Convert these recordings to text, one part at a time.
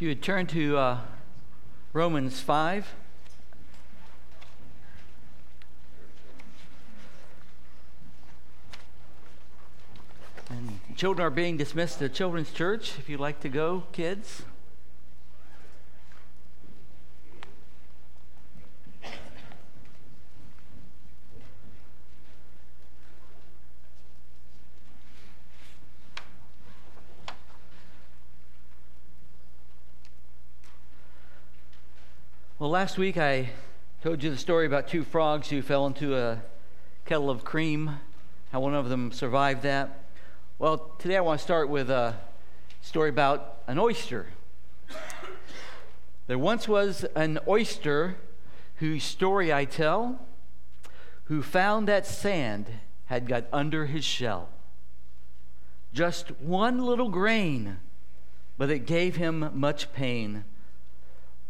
If you would turn to uh, Romans 5. And children are being dismissed to Children's Church. If you'd like to go, kids. Well, last week I told you the story about two frogs who fell into a kettle of cream, how one of them survived that. Well, today I want to start with a story about an oyster. There once was an oyster whose story I tell, who found that sand had got under his shell. Just one little grain, but it gave him much pain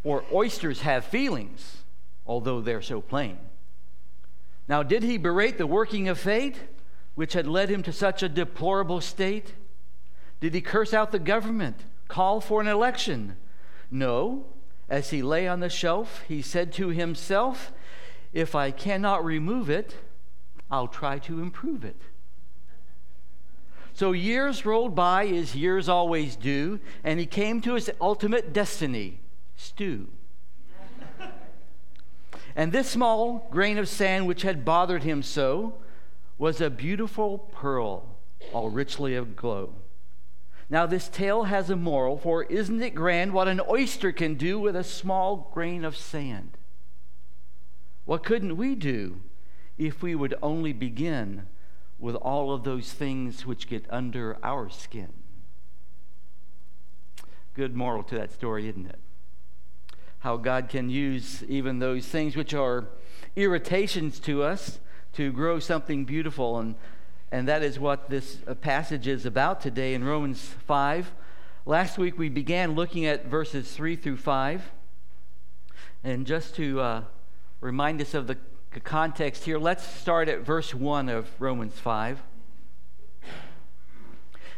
for oysters have feelings, although they're so plain. Now, did he berate the working of fate, which had led him to such a deplorable state? Did he curse out the government, call for an election? No. As he lay on the shelf, he said to himself, If I cannot remove it, I'll try to improve it. So years rolled by as years always do, and he came to his ultimate destiny stew. and this small grain of sand, which had bothered him so, was a beautiful pearl, all richly aglow. Now, this tale has a moral, for isn't it grand what an oyster can do with a small grain of sand? What couldn't we do if we would only begin with all of those things which get under our skin? Good moral to that story, isn't it? How God can use even those things which are irritations to us to grow something beautiful. And, and that is what this uh, passage is about today in Romans 5. Last week we began looking at verses 3 through 5. And just to uh, remind us of the context here, let's start at verse 1 of Romans 5.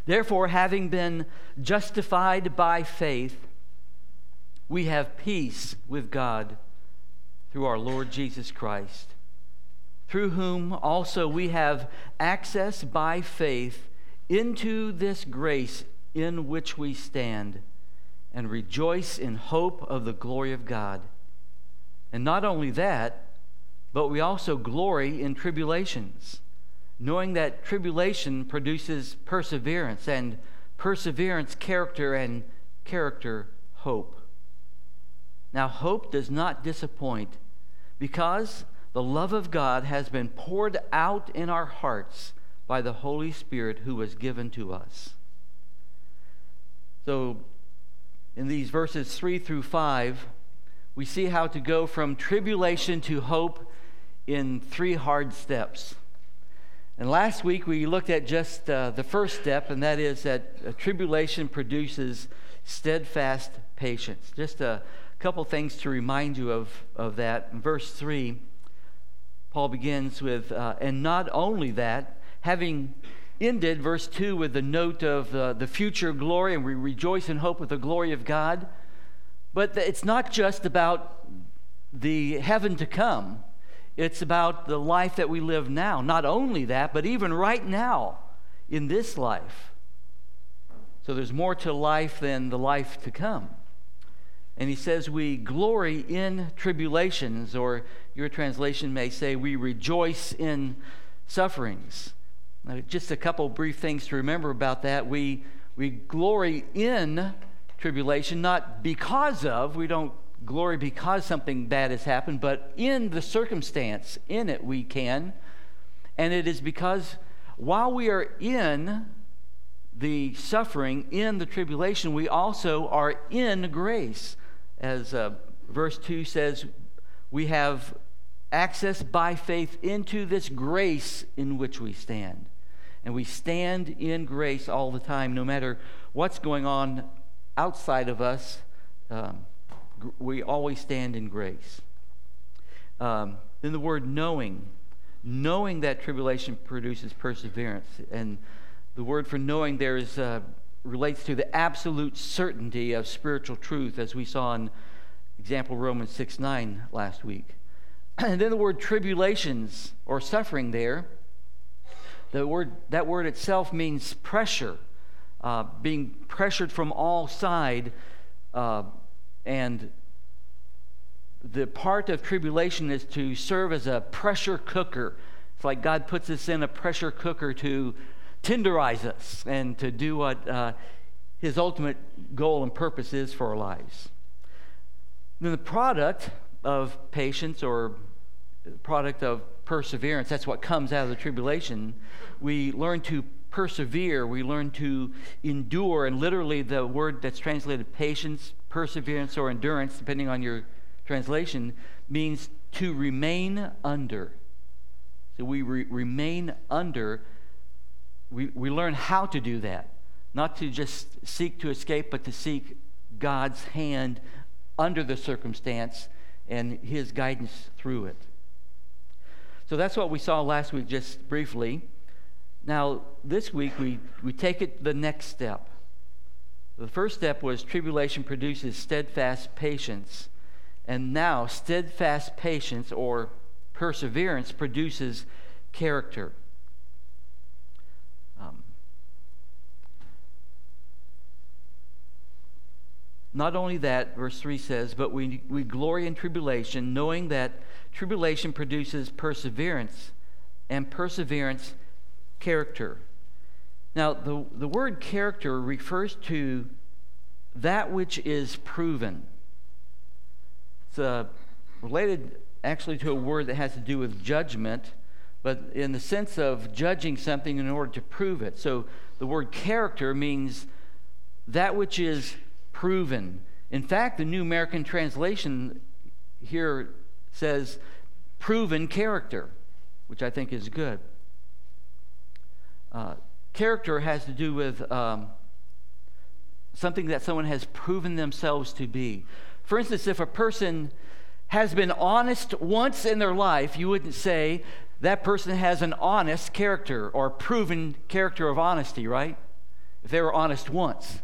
Therefore, having been justified by faith, we have peace with God through our Lord Jesus Christ, through whom also we have access by faith into this grace in which we stand and rejoice in hope of the glory of God. And not only that, but we also glory in tribulations, knowing that tribulation produces perseverance, and perseverance, character, and character, hope. Now, hope does not disappoint because the love of God has been poured out in our hearts by the Holy Spirit who was given to us. So, in these verses 3 through 5, we see how to go from tribulation to hope in three hard steps. And last week we looked at just uh, the first step, and that is that uh, tribulation produces steadfast patience. Just a, couple things to remind you of, of that. In verse 3, Paul begins with, uh, and not only that, having ended verse 2 with the note of uh, the future glory, and we rejoice in hope with the glory of God. But it's not just about the heaven to come, it's about the life that we live now. Not only that, but even right now in this life. So there's more to life than the life to come. And he says, We glory in tribulations, or your translation may say, We rejoice in sufferings. Now, just a couple brief things to remember about that. We, we glory in tribulation, not because of, we don't glory because something bad has happened, but in the circumstance, in it we can. And it is because while we are in the suffering, in the tribulation, we also are in grace as uh, verse 2 says, we have access by faith into this grace in which we stand. And we stand in grace all the time, no matter what's going on outside of us. Um, we always stand in grace. Um, then the word knowing, knowing that tribulation produces perseverance. And the word for knowing there is uh, relates to the absolute certainty of spiritual truth, as we saw in example Romans 6 9 last week. And then the word tribulations or suffering there, the word, that word itself means pressure, uh, being pressured from all side. Uh, and the part of tribulation is to serve as a pressure cooker. It's like God puts us in a pressure cooker to tenderize us and to do what uh, His ultimate goal and purpose is for our lives. Then the product of patience or the product of perseverance, that's what comes out of the tribulation. We learn to persevere, we learn to endure, and literally the word that's translated patience, perseverance, or endurance, depending on your translation, means to remain under. So we re- remain under. We, we learn how to do that, not to just seek to escape, but to seek God's hand under the circumstance and His guidance through it. So that's what we saw last week, just briefly. Now, this week we, we take it the next step. The first step was tribulation produces steadfast patience. And now, steadfast patience or perseverance produces character. Not only that, verse 3 says, but we, we glory in tribulation, knowing that tribulation produces perseverance, and perseverance, character. Now, the, the word character refers to that which is proven. It's uh, related actually to a word that has to do with judgment, but in the sense of judging something in order to prove it. So the word character means that which is proven. In fact, the New American Translation here says proven character, which I think is good. Uh, character has to do with um, something that someone has proven themselves to be. For instance, if a person has been honest once in their life, you wouldn't say that person has an honest character or proven character of honesty, right? If they were honest once.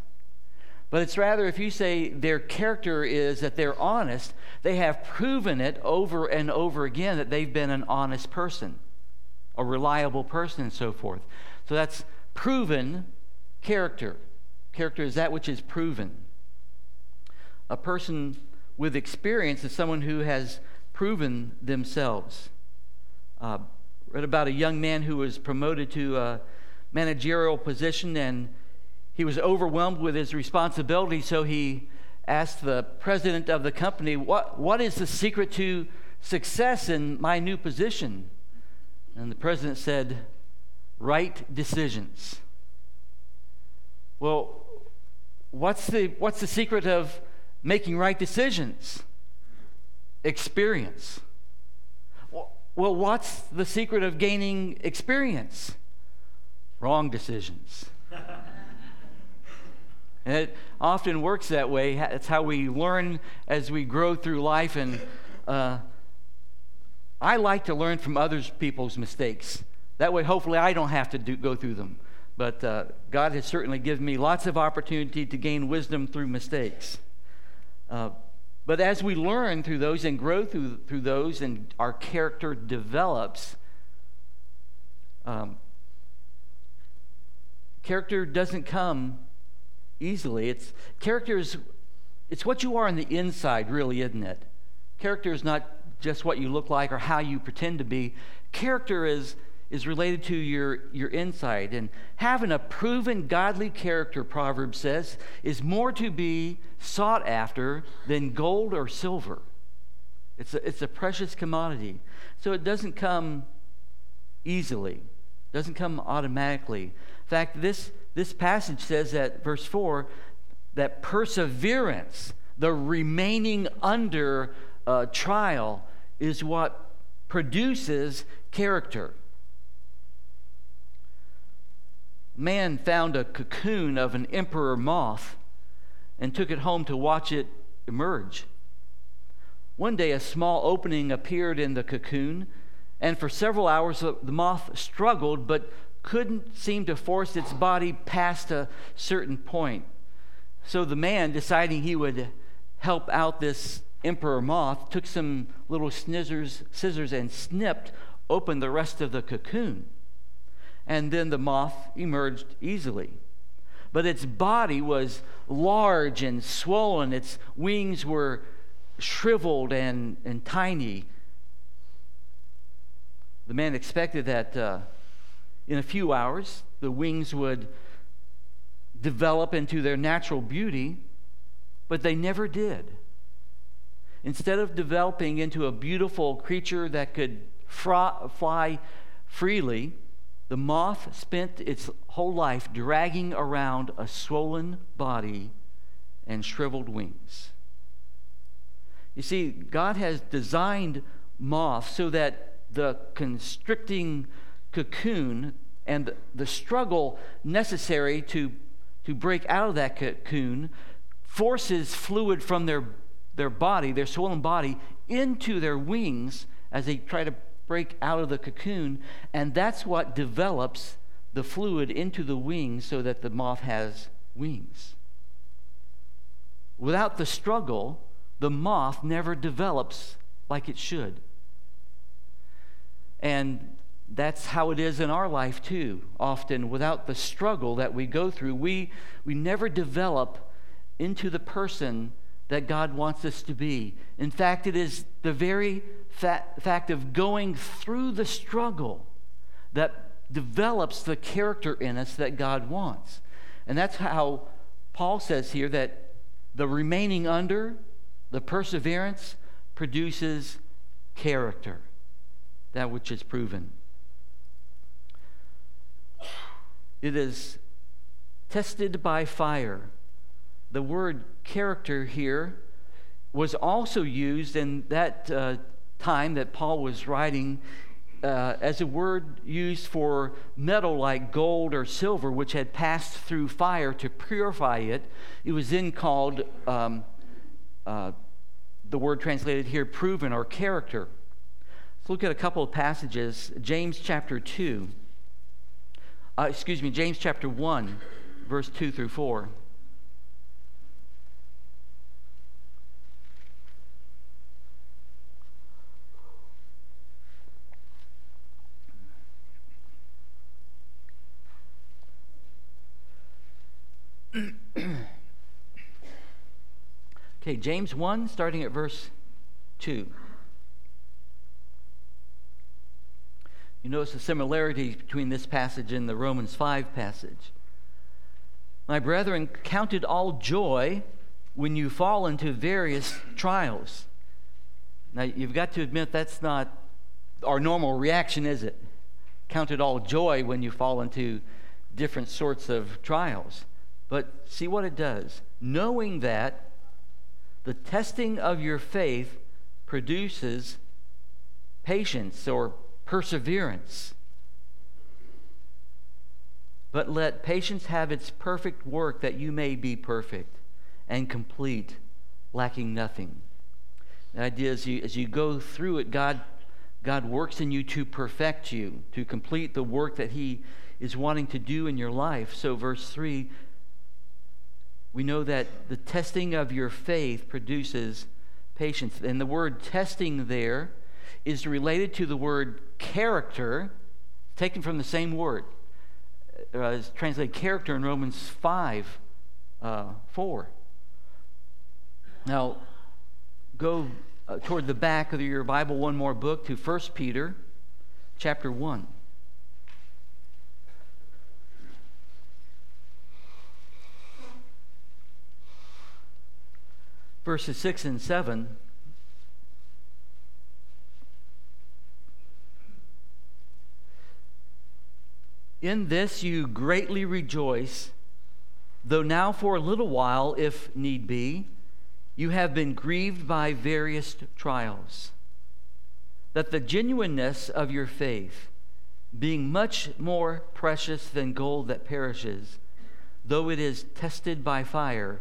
But it's rather if you say their character is that they're honest, they have proven it over and over again that they've been an honest person, a reliable person, and so forth. So that's proven character. Character is that which is proven. A person with experience is someone who has proven themselves. Uh, read about a young man who was promoted to a managerial position and he was overwhelmed with his responsibility, so he asked the president of the company, What, what is the secret to success in my new position? And the president said, Right decisions. Well, what's the, what's the secret of making right decisions? Experience. Well, what's the secret of gaining experience? Wrong decisions. And it often works that way. It's how we learn as we grow through life. And uh, I like to learn from other people's mistakes. That way, hopefully, I don't have to do, go through them. But uh, God has certainly given me lots of opportunity to gain wisdom through mistakes. Uh, but as we learn through those and grow through, through those, and our character develops, um, character doesn't come easily. It's character is it's what you are on the inside, really, isn't it? Character is not just what you look like or how you pretend to be. Character is is related to your, your insight. And having a proven godly character, Proverbs says, is more to be sought after than gold or silver. It's a, it's a precious commodity. So it doesn't come easily, doesn't come automatically. In fact, this, this passage says that, verse 4, that perseverance, the remaining under uh, trial, is what produces character. man found a cocoon of an emperor moth and took it home to watch it emerge. One day, a small opening appeared in the cocoon, and for several hours the moth struggled but couldn't seem to force its body past a certain point. So the man, deciding he would help out this emperor moth, took some little scissors, scissors and snipped open the rest of the cocoon. And then the moth emerged easily. But its body was large and swollen, its wings were shriveled and, and tiny. The man expected that uh, in a few hours the wings would develop into their natural beauty, but they never did. Instead of developing into a beautiful creature that could fly freely, the moth spent its whole life dragging around a swollen body and shriveled wings. You see, God has designed moths so that the constricting cocoon and the struggle necessary to, to break out of that cocoon forces fluid from their, their body, their swollen body, into their wings as they try to break out of the cocoon, and that's what develops the fluid into the wings so that the moth has wings. Without the struggle, the moth never develops like it should. And that's how it is in our life too. Often, without the struggle that we go through, we, we never develop into the person that God wants us to be. In fact, it is the very fa- fact of going through the struggle that develops the character in us that God wants. And that's how Paul says here that the remaining under, the perseverance, produces character, that which is proven. It is tested by fire the word character here was also used in that uh, time that Paul was writing uh, as a word used for metal like gold or silver, which had passed through fire to purify it. It was then called, um, uh, the word translated here, proven or character. Let's look at a couple of passages. James chapter 2, uh, excuse me, James chapter 1, verse 2 through 4. okay, James 1, starting at verse 2. You notice the similarities between this passage and the Romans 5 passage. My brethren, count it all joy when you fall into various trials. Now, you've got to admit that's not our normal reaction, is it? Count it all joy when you fall into different sorts of trials. But see what it does. Knowing that the testing of your faith produces patience or perseverance. But let patience have its perfect work that you may be perfect and complete, lacking nothing. The idea is you, as you go through it, God, God works in you to perfect you, to complete the work that He is wanting to do in your life. So, verse 3 we know that the testing of your faith produces patience. And the word testing there is related to the word character, taken from the same word. Uh, it's translated character in Romans 5 uh, 4. Now, go uh, toward the back of your Bible one more book to 1 Peter chapter 1. verses 6 and 7. In this you greatly rejoice, though now for a little while, if need be, you have been grieved by various trials, that the genuineness of your faith, being much more precious than gold that perishes, though it is tested by fire,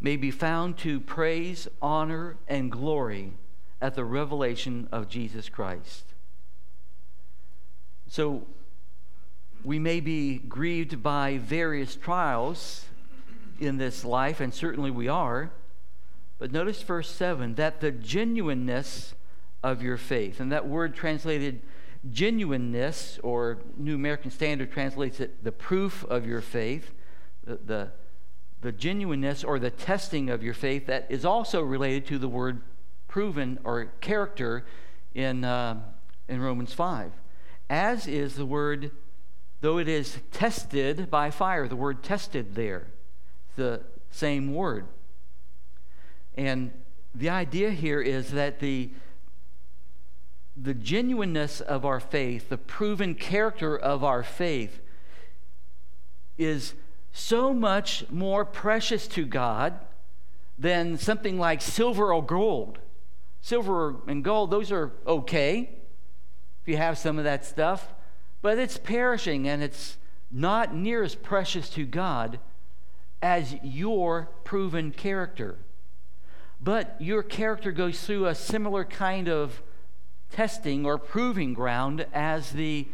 may be found to praise, honor, and glory at the revelation of Jesus Christ. So, we may be grieved by various trials in this life, and certainly we are. But notice verse 7 that the genuineness of your faith, and that word translated genuineness, or New American Standard translates it the proof of your faith, the, the, the genuineness or the testing of your faith, that is also related to the word proven or character in, uh, in Romans 5, as is the word, though it is tested by fire, the word tested there, the same word. And the idea here is that the, the genuineness of our faith, the proven character of our faith, is so much more precious to God than something like silver or gold. Silver and gold, those are okay if you have some of that stuff, but it's perishing and it's not near as precious to God as your proven character. But your character goes through a similar kind of testing or proving ground as the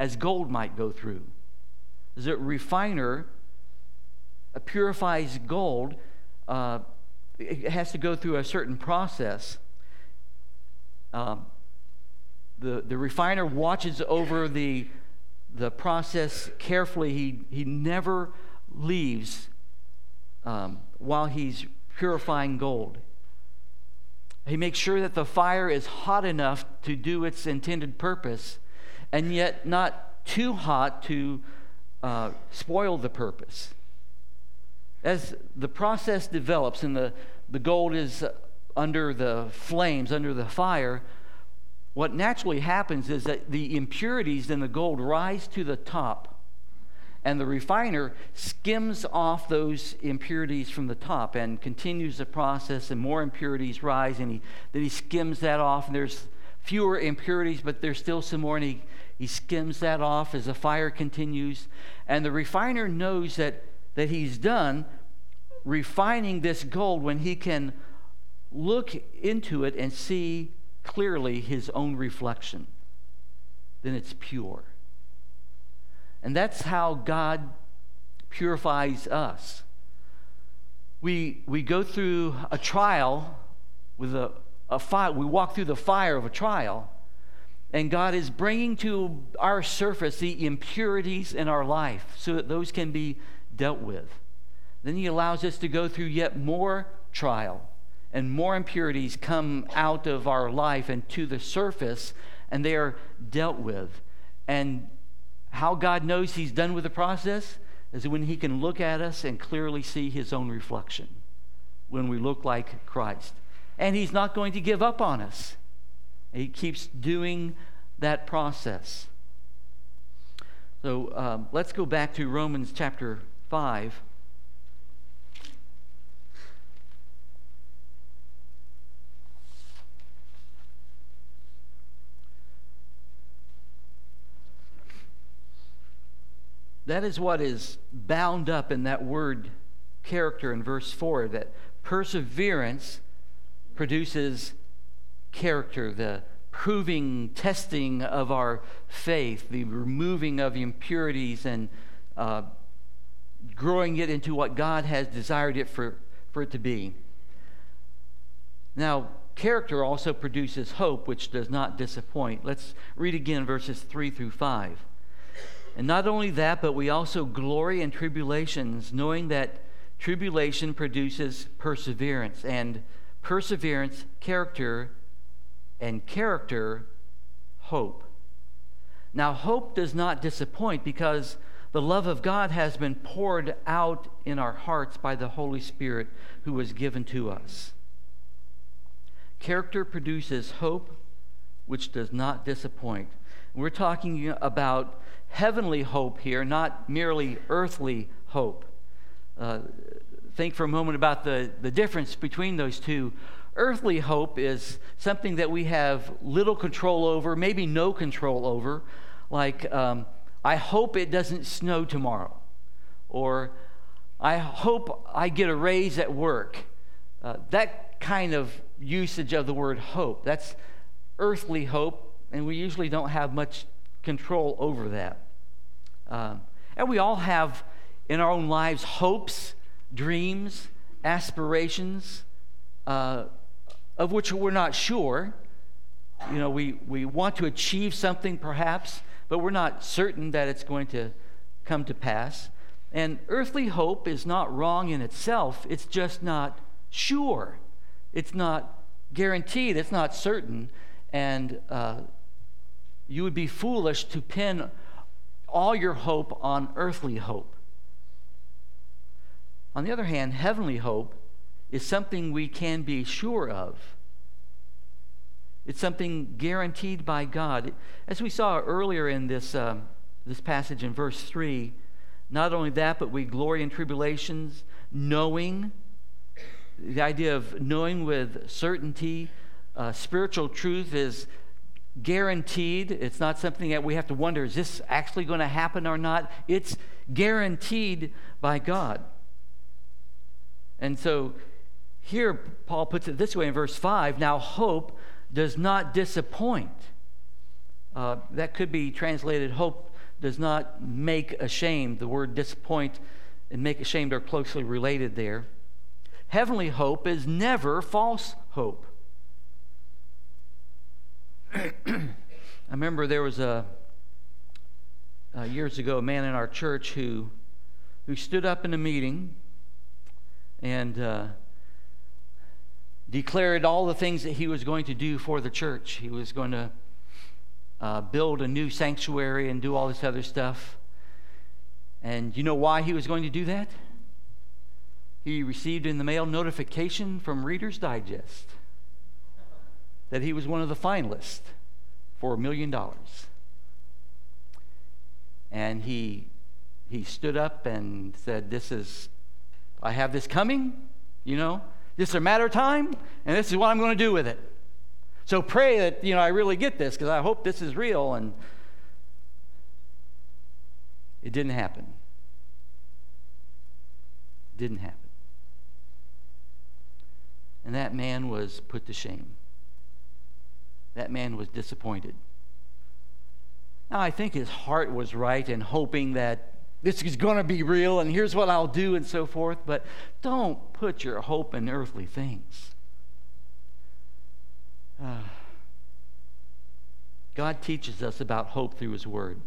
as gold might go through. A refiner purifies gold, uh, it has to go through a certain process. Um, the, the refiner watches over the, the process carefully. He, he never leaves um, while he's purifying gold. He makes sure that the fire is hot enough to do its intended purpose, and yet not too hot to uh, spoil the purpose. As the process develops and the, the gold is under the flames, under the fire, what naturally happens is that the impurities in the gold rise to the top, and the refiner skims off those impurities from the top and continues the process, and more impurities rise, and he, then he skims that off, and there's fewer impurities, but there's still some more, and he, he skims that off as the fire continues. And the refiner knows that, that he's done refining this gold when he can look into it and see clearly his own reflection, then it's pure. And that's how God purifies us. We, we go through a trial with a, a fire, we walk through the fire of a trial, and God is bringing to our surface the impurities in our life so that those can be dealt with. Then He allows us to go through yet more trial and more impurities come out of our life and to the surface, and they are dealt with. And how God knows He's done with the process is when He can look at us and clearly see His own reflection when we look like Christ. And He's not going to give up on us, He keeps doing that process. So um, let's go back to Romans chapter 5. That is what is bound up in that word character in verse 4 that perseverance produces character, the proving, testing of our faith, the removing of impurities and uh, growing it into what God has desired it for, for it to be. Now, character also produces hope, which does not disappoint. Let's read again verses 3 through 5. And not only that, but we also glory in tribulations, knowing that tribulation produces perseverance, and perseverance, character, and character, hope. Now, hope does not disappoint because the love of God has been poured out in our hearts by the Holy Spirit who was given to us. Character produces hope, which does not disappoint. We're talking about heavenly hope here, not merely earthly hope. Uh, think for a moment about the, the difference between those two. Earthly hope is something that we have little control over, maybe no control over, like, um, I hope it doesn't snow tomorrow, or I hope I get a raise at work. Uh, that kind of usage of the word hope, that's earthly hope, and we usually don't have much control over that. Uh, and we all have in our own lives hopes, dreams, aspirations uh, of which we're not sure. You know, we, we want to achieve something perhaps, but we're not certain that it's going to come to pass. And earthly hope is not wrong in itself, it's just not sure. It's not guaranteed, it's not certain. And uh, you would be foolish to pin all your hope on earthly hope. On the other hand, heavenly hope is something we can be sure of. It's something guaranteed by God. As we saw earlier in this, um, this passage in verse 3, not only that, but we glory in tribulations, knowing, the idea of knowing with certainty. Uh, spiritual truth is guaranteed. It's not something that we have to wonder is this actually going to happen or not? It's guaranteed by God. And so here, Paul puts it this way in verse 5 Now, hope does not disappoint. Uh, that could be translated hope does not make ashamed. The word disappoint and make ashamed are closely related there. Heavenly hope is never false hope. I remember there was a uh, years ago a man in our church who who stood up in a meeting and uh, declared all the things that he was going to do for the church. He was going to uh, build a new sanctuary and do all this other stuff. And you know why he was going to do that? He received in the mail notification from Reader's Digest that he was one of the finalists for a million dollars. And he, he stood up and said, This is, I have this coming, you know, this is a matter of time, and this is what I'm going to do with it. So pray that, you know, I really get this because I hope this is real. And it didn't happen. Didn't happen. And that man was put to shame. That man was disappointed. Now, I think his heart was right in hoping that this is going to be real and here's what I'll do and so forth, but don't put your hope in earthly things. Uh, God teaches us about hope through His Word.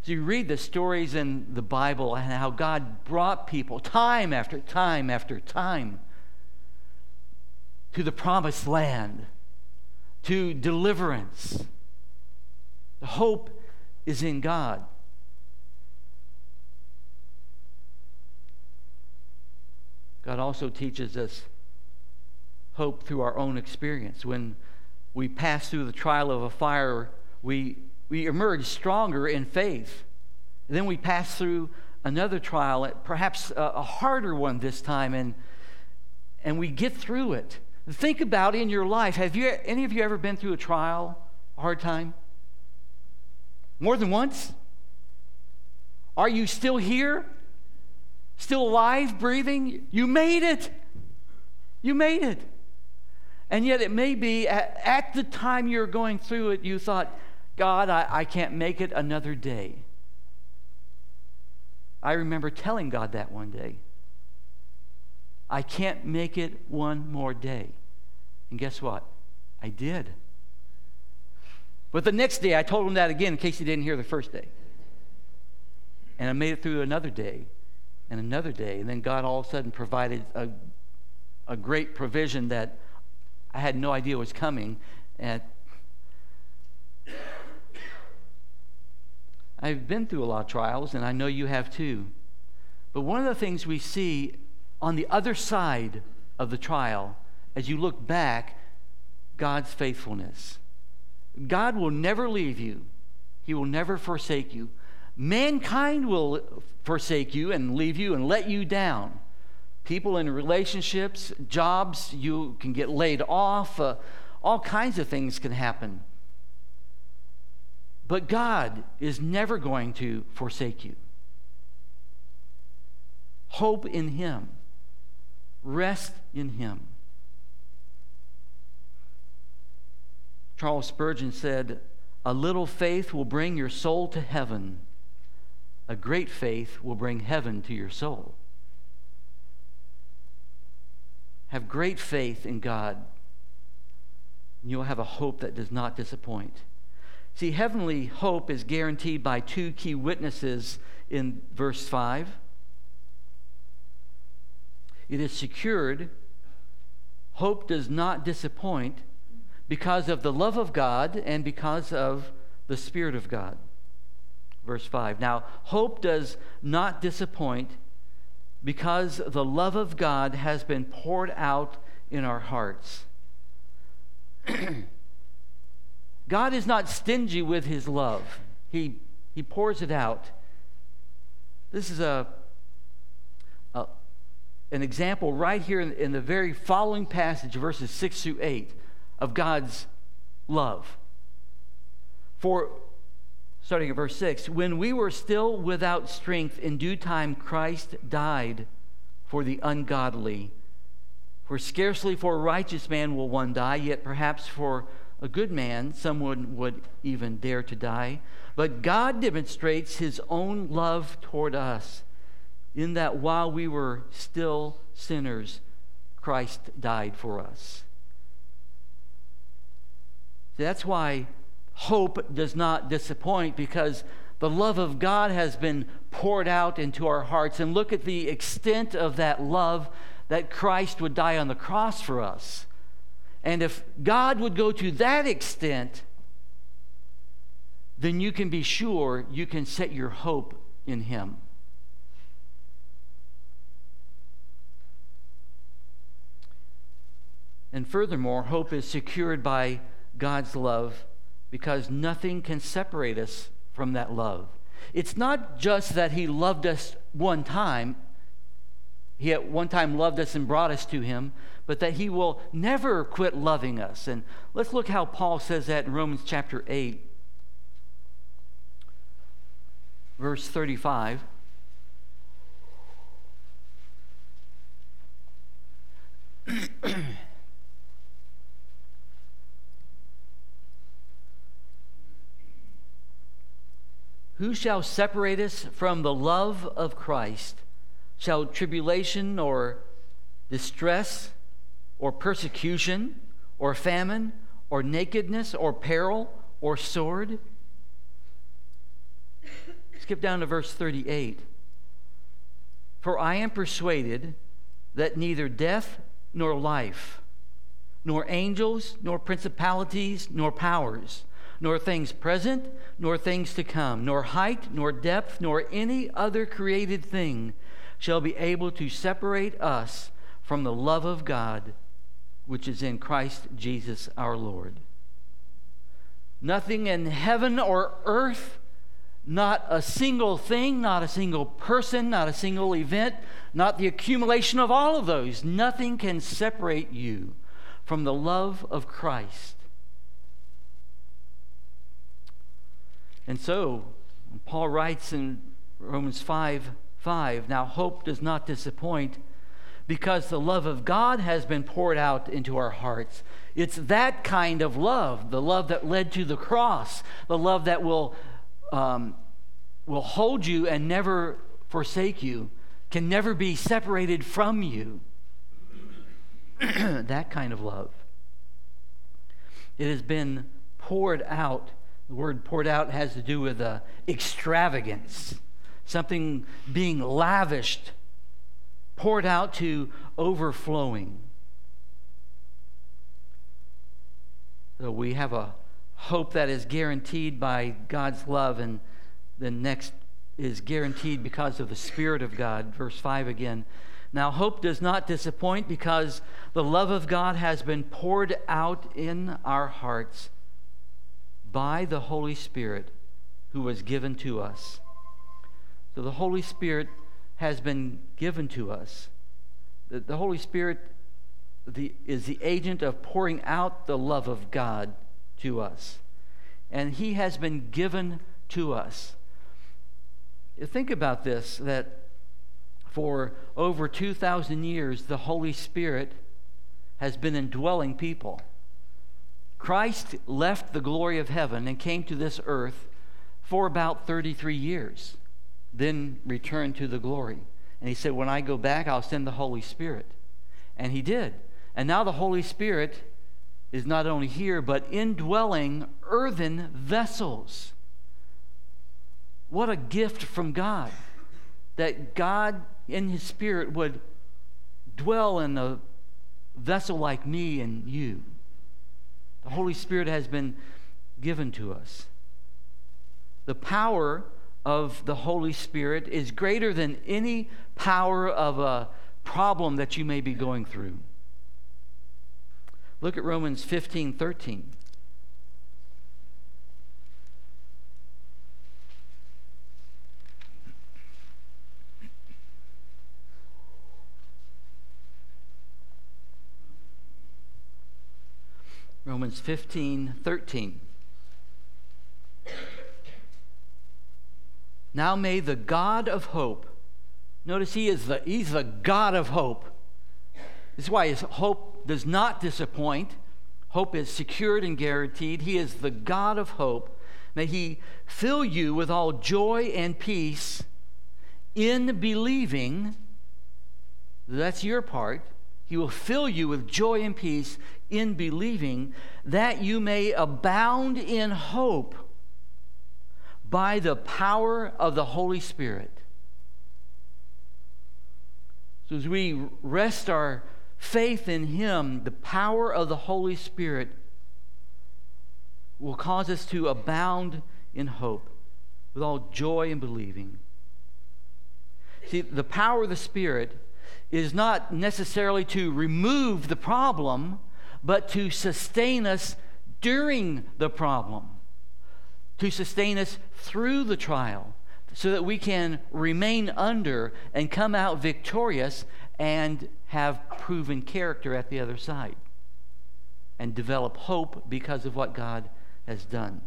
So you read the stories in the Bible and how God brought people time after time after time to the promised land, to deliverance. The hope is in God. God also teaches us hope through our own experience. When we pass through the trial of a fire, we, we emerge stronger in faith. And then we pass through another trial, perhaps a, a harder one this time, and, and we get through it. Think about in your life have you, any of you ever been through a trial, a hard time? More than once? Are you still here? Still alive, breathing? You made it. You made it. And yet, it may be at, at the time you're going through it, you thought, God, I, I can't make it another day. I remember telling God that one day. I can't make it one more day. And guess what? I did. But the next day, I told him that again in case he didn't hear the first day. And I made it through another day and another day. And then God all of a sudden provided a, a great provision that I had no idea was coming. And I've been through a lot of trials, and I know you have too. But one of the things we see on the other side of the trial, as you look back, God's faithfulness. God will never leave you, He will never forsake you. Mankind will forsake you and leave you and let you down people in relationships, jobs, you can get laid off, uh, all kinds of things can happen. But God is never going to forsake you. Hope in Him, rest in Him. Charles Spurgeon said, A little faith will bring your soul to heaven. a great faith will bring heaven to your soul. Have great faith in God, and you'll have a hope that does not disappoint. See, heavenly hope is guaranteed by two key witnesses in verse 5. It is secured. Hope does not disappoint because of the love of God and because of the Spirit of God. Verse 5. Now, hope does not disappoint because the love of God has been poured out in our hearts. God is not stingy with his love, he, he pours it out. This is a, a an example right here in, in the very following passage, verses 6 through 8, of God's love. For starting at verse 6 When we were still without strength, in due time Christ died for the ungodly. For scarcely for a righteous man will one die, yet perhaps for a good man someone would even dare to die. But God demonstrates his own love toward us in that while we were still sinners, Christ died for us. That's why hope does not disappoint because the love of God has been poured out into our hearts. And look at the extent of that love that Christ would die on the cross for us. And if God would go to that extent, then you can be sure you can set your hope in Him. And furthermore, hope is secured by God's love because nothing can separate us from that love. It's not just that He loved us one time, He at one time loved us and brought us to Him, but that He will never quit loving us. And let's look how Paul says that in Romans chapter 8, verse 35. Who shall separate us from the love of Christ? Shall tribulation or distress or persecution or famine or nakedness or peril or sword? Skip down to verse 38. For I am persuaded that neither death nor life, nor angels, nor principalities, nor powers, nor things present, nor things to come, nor height, nor depth, nor any other created thing shall be able to separate us from the love of God which is in Christ Jesus our Lord. Nothing in heaven or earth, not a single thing, not a single person, not a single event, not the accumulation of all of those, nothing can separate you from the love of Christ And so, Paul writes in Romans 5 5, now hope does not disappoint because the love of God has been poured out into our hearts. It's that kind of love, the love that led to the cross, the love that will, um, will hold you and never forsake you, can never be separated from you. that kind of love. It has been poured out the word poured out has to do with uh, extravagance, something being lavished, poured out to overflowing. So we have a hope that is guaranteed by God's love, and the next is guaranteed because of the Spirit of God. Verse 5 again. Now, hope does not disappoint because the love of God has been poured out in our hearts by the Holy Spirit who was given to us. So the Holy Spirit has been given to us. The, the Holy Spirit the, is the agent of pouring out the love of God to us. And He has been given to us. Think about this that for over 2,000 years, the Holy Spirit has been indwelling people. Christ left the glory of heaven and came to this earth for about 33 years. then returned to the glory. And he said, When I go back, I'll send the Holy Spirit. And he did. And now the Holy Spirit is not only here, but indwelling earthen vessels. What a gift from God that God in His Spirit would dwell in a vessel like me and you. The Holy Spirit has been given to us. The power of the Holy Spirit is greater than any power of a problem that you may be going through. Look at Romans 15 13. Romans 15 13. Now may the God of hope, notice he is the, he's the God of hope. This is why his hope does not disappoint. Hope is secured and guaranteed. He is the God of hope. May he fill you with all joy and peace in believing. That's your part. He will fill you with joy and peace in believing that you may abound in hope by the power of the Holy Spirit. So, as we rest our faith in Him, the power of the Holy Spirit will cause us to abound in hope with all joy and believing. See, the power of the Spirit is not necessarily to remove the problem, but to sustain us during the problem to sustain us through the trial so that we can remain under and come out victorious and have proven character at the other side and develop hope because of what God has done.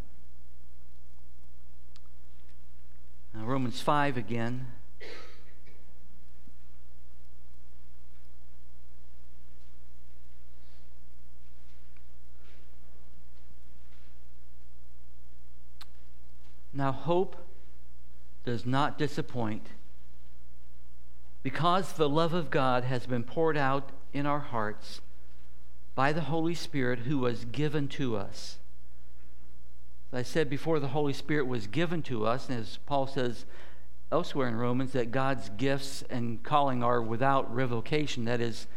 Now, Romans 5 again. Now, hope does not disappoint because the love of God has been poured out in our hearts by the Holy Spirit who was given to us. As I said before, the Holy Spirit was given to us, and as Paul says elsewhere in Romans, that God's gifts and calling are without revocation. That is,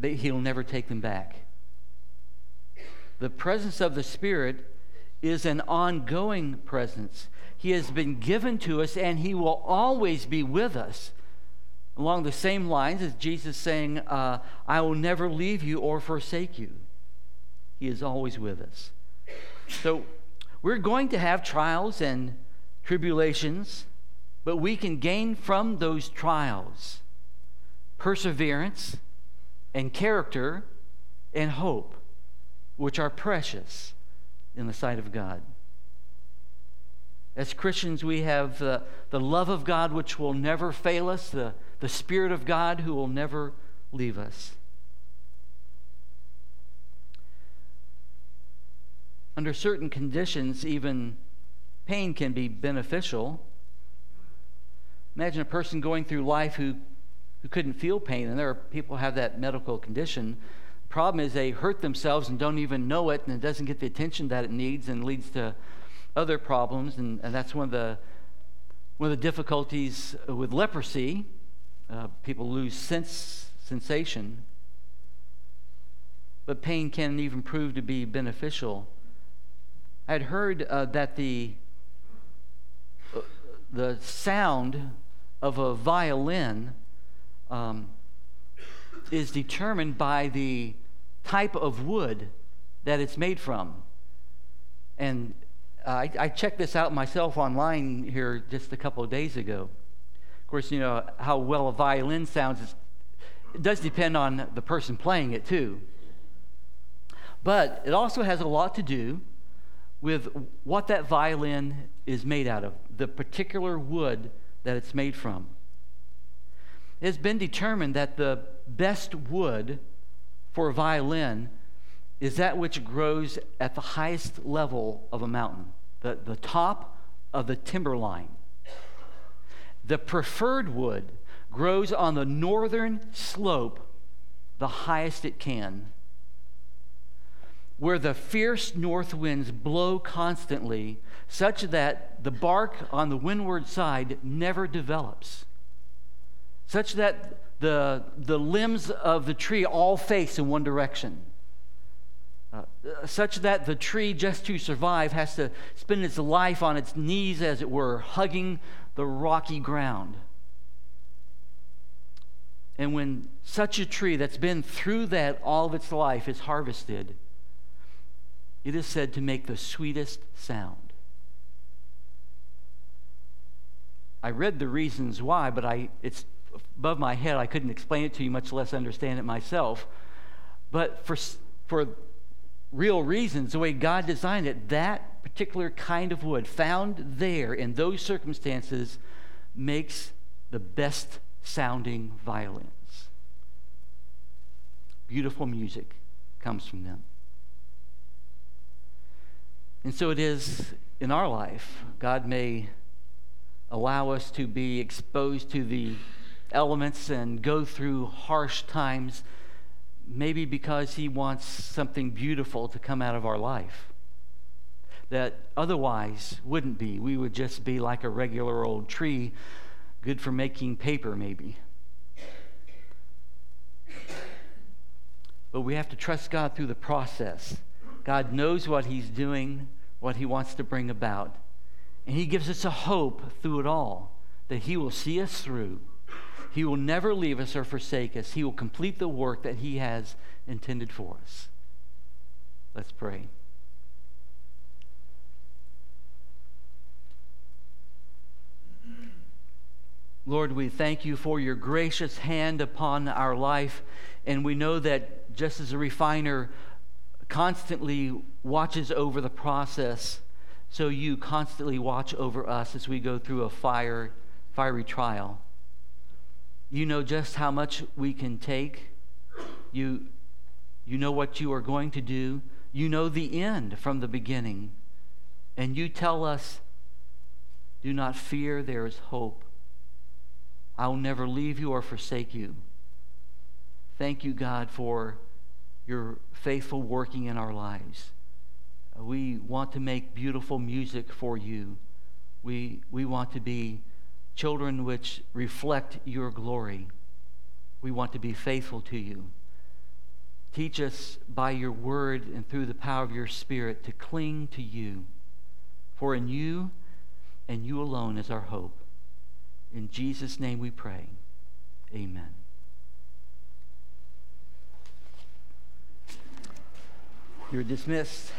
He'll never take them back. The presence of the Spirit is an ongoing presence. He has been given to us and He will always be with us. Along the same lines as Jesus saying, uh, I will never leave you or forsake you. He is always with us. So we're going to have trials and tribulations, but we can gain from those trials perseverance and character and hope, which are precious in the sight of God. As Christians, we have the, the love of God which will never fail us, the, the Spirit of God who will never leave us. Under certain conditions, even pain can be beneficial. Imagine a person going through life who, who couldn't feel pain, and there are people who have that medical condition problem is they hurt themselves and don't even know it, and it doesn't get the attention that it needs and leads to other problems. And, and that's one of the one of the difficulties with leprosy. Uh, people lose sense sensation, but pain can even prove to be beneficial. I had heard uh, that the uh, the sound of a violin um, is determined by the type of wood that it's made from. And uh, I, I, checked this out myself online here just a couple of days ago. Of course, you know how well a violin sounds. It does depend on the person playing it, too. But it also has a lot to do with what that violin is made out of, the particular wood that it's made from. It has been determined that the best wood for a violin is that which grows at the highest level of a mountain, the, the top of the timberline. The preferred wood grows on the northern slope, the highest it can, where the fierce north winds blow constantly, such that the bark on the windward side never develops, such that the, the limbs of the tree all face in one direction. Uh, such that the tree, just to survive, has to spend its life on its knees, as it were, hugging the rocky ground. And when such a tree that's been through that all of its life is harvested, it is said to make the sweetest sound. I read the reasons why, but I, it's above my head. I couldn't explain it to you, much less understand it myself. But for, for real reasons, the way God designed it, that particular kind of wood found there in those circumstances makes the best sounding violins. Beautiful music comes from them. And so it is in our life. God may allow us to be exposed to the elements and go through harsh times, maybe because He wants something beautiful to come out of our life that otherwise wouldn't be. We would just be like a regular old tree, good for making paper, maybe. But we have to trust God through the process. God knows what He's doing, what He wants to bring about. And He gives us a hope through it all that He will see us through. He will never leave us or forsake us. He will complete the work that He has intended for us. Let's pray. Lord, we thank you for your gracious hand upon our life. And we know that just as a refiner constantly watches over the process, so you constantly watch over us as we go through a fire, fiery trial. You know just how much we can take. You, you know what you are going to do. You know the end from the beginning. And you tell us, do not fear, there is hope. I will never leave you or forsake you. Thank you, God, for your faithful working in our lives. We want to make beautiful music for you. We, we want to be children which reflect your glory. We want to be faithful to you. Teach us by your word and through the power of your spirit to cling to you. For in you and you alone is our hope. In Jesus' name we pray. Amen. You're dismissed.